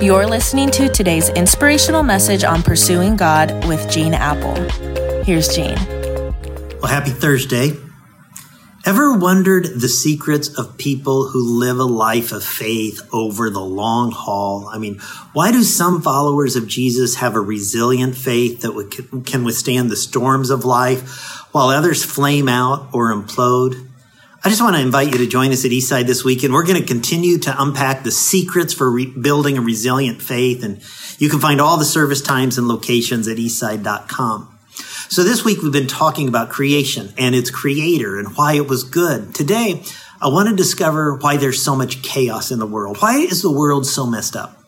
You're listening to today's inspirational message on pursuing God with Gene Appel. Here's Gene. Well, happy Thursday. Ever wondered the secrets of people who live a life of faith over the long haul? I mean, why do some followers of Jesus have a resilient faith that can withstand the storms of life while others flame out or implode? I just want to invite you to join us at Eastside this week, and we're going to continue to unpack the secrets for re- building a resilient faith. And you can find all the service times and locations at eastside.com. So this week we've been talking about creation and its creator and why it was good. Today, I want to discover why there's so much chaos in the world. Why is the world so messed up?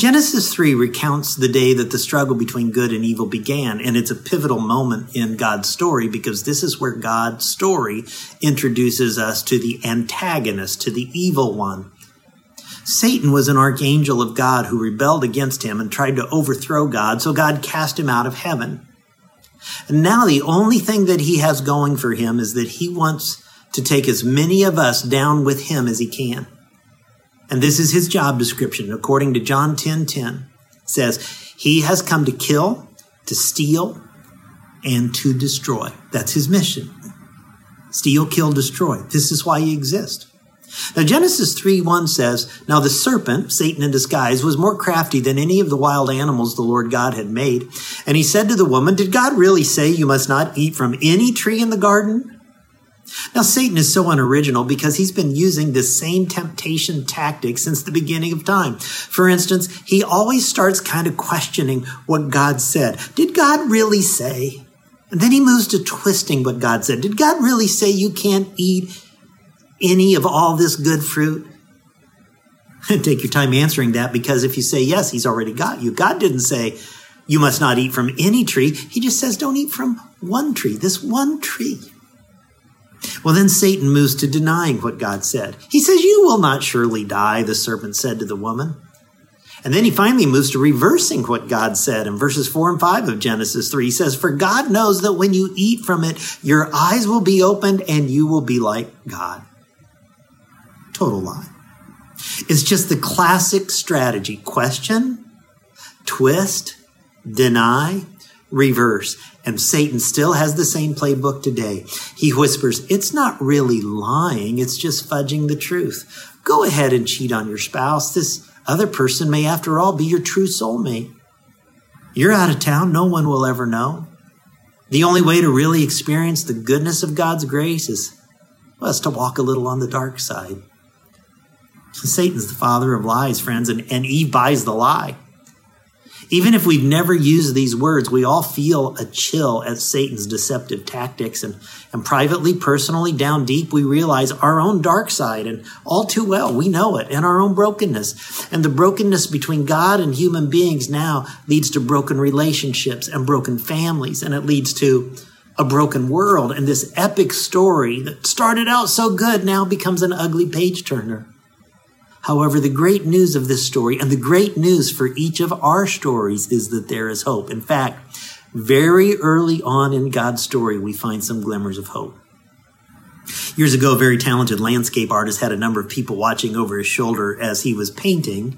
Genesis 3 recounts the day that the struggle between good and evil began, and it's a pivotal moment in God's story because this is where God's story introduces us to the antagonist, to the evil one. Satan was an archangel of God who rebelled against him and tried to overthrow God, so God cast him out of heaven. And now the only thing that he has going for him is that he wants to take as many of us down with him as he can. And this is his job description, according to John 10 10, says, He has come to kill, to steal, and to destroy. That's his mission. Steal, kill, destroy. This is why he exists. Now, Genesis 3 1 says, Now the serpent, Satan in disguise, was more crafty than any of the wild animals the Lord God had made. And he said to the woman, Did God really say you must not eat from any tree in the garden? Now, Satan is so unoriginal because he's been using this same temptation tactic since the beginning of time. For instance, he always starts kind of questioning what God said. Did God really say? And then he moves to twisting what God said. Did God really say you can't eat any of all this good fruit? Take your time answering that because if you say yes, he's already got you. God didn't say you must not eat from any tree. He just says don't eat from one tree, this one tree. Well, then Satan moves to denying what God said. He says, You will not surely die, the serpent said to the woman. And then he finally moves to reversing what God said in verses 4 and 5 of Genesis 3. He says, For God knows that when you eat from it, your eyes will be opened and you will be like God. Total lie. It's just the classic strategy question, twist, deny, reverse. And Satan still has the same playbook today. He whispers, It's not really lying, it's just fudging the truth. Go ahead and cheat on your spouse. This other person may, after all, be your true soulmate. You're out of town, no one will ever know. The only way to really experience the goodness of God's grace is, well, is to walk a little on the dark side. Satan's the father of lies, friends, and, and Eve buys the lie. Even if we've never used these words, we all feel a chill at Satan's deceptive tactics. And, and privately, personally, down deep, we realize our own dark side. And all too well, we know it and our own brokenness. And the brokenness between God and human beings now leads to broken relationships and broken families. And it leads to a broken world. And this epic story that started out so good now becomes an ugly page turner. However, the great news of this story and the great news for each of our stories is that there is hope. In fact, very early on in God's story, we find some glimmers of hope. Years ago, a very talented landscape artist had a number of people watching over his shoulder as he was painting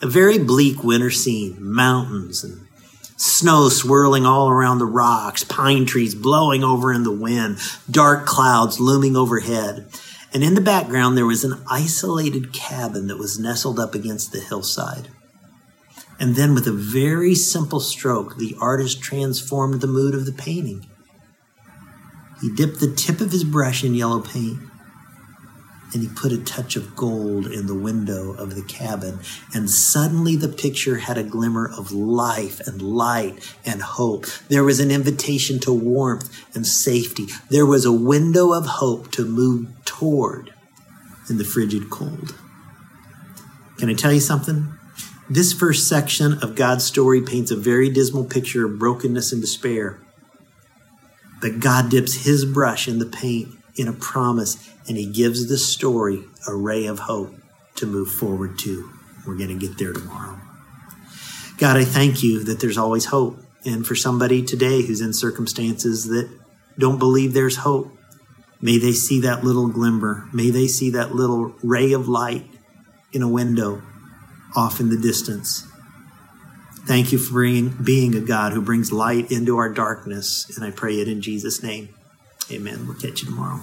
a very bleak winter scene, mountains and snow swirling all around the rocks, pine trees blowing over in the wind, dark clouds looming overhead. And in the background, there was an isolated cabin that was nestled up against the hillside. And then, with a very simple stroke, the artist transformed the mood of the painting. He dipped the tip of his brush in yellow paint and he put a touch of gold in the window of the cabin. And suddenly the picture had a glimmer of life and light and hope. There was an invitation to warmth and safety. There was a window of hope to move toward in the frigid cold. Can I tell you something? This first section of God's story paints a very dismal picture of brokenness and despair. But God dips his brush in the paint in a promise, and he gives the story a ray of hope to move forward to. We're going to get there tomorrow. God, I thank you that there's always hope. And for somebody today who's in circumstances that don't believe there's hope, may they see that little glimmer. May they see that little ray of light in a window off in the distance. Thank you for bringing, being a God who brings light into our darkness. And I pray it in Jesus' name. Amen. We'll catch you tomorrow.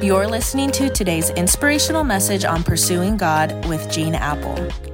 You're listening to today's inspirational message on pursuing God with Gene Appel.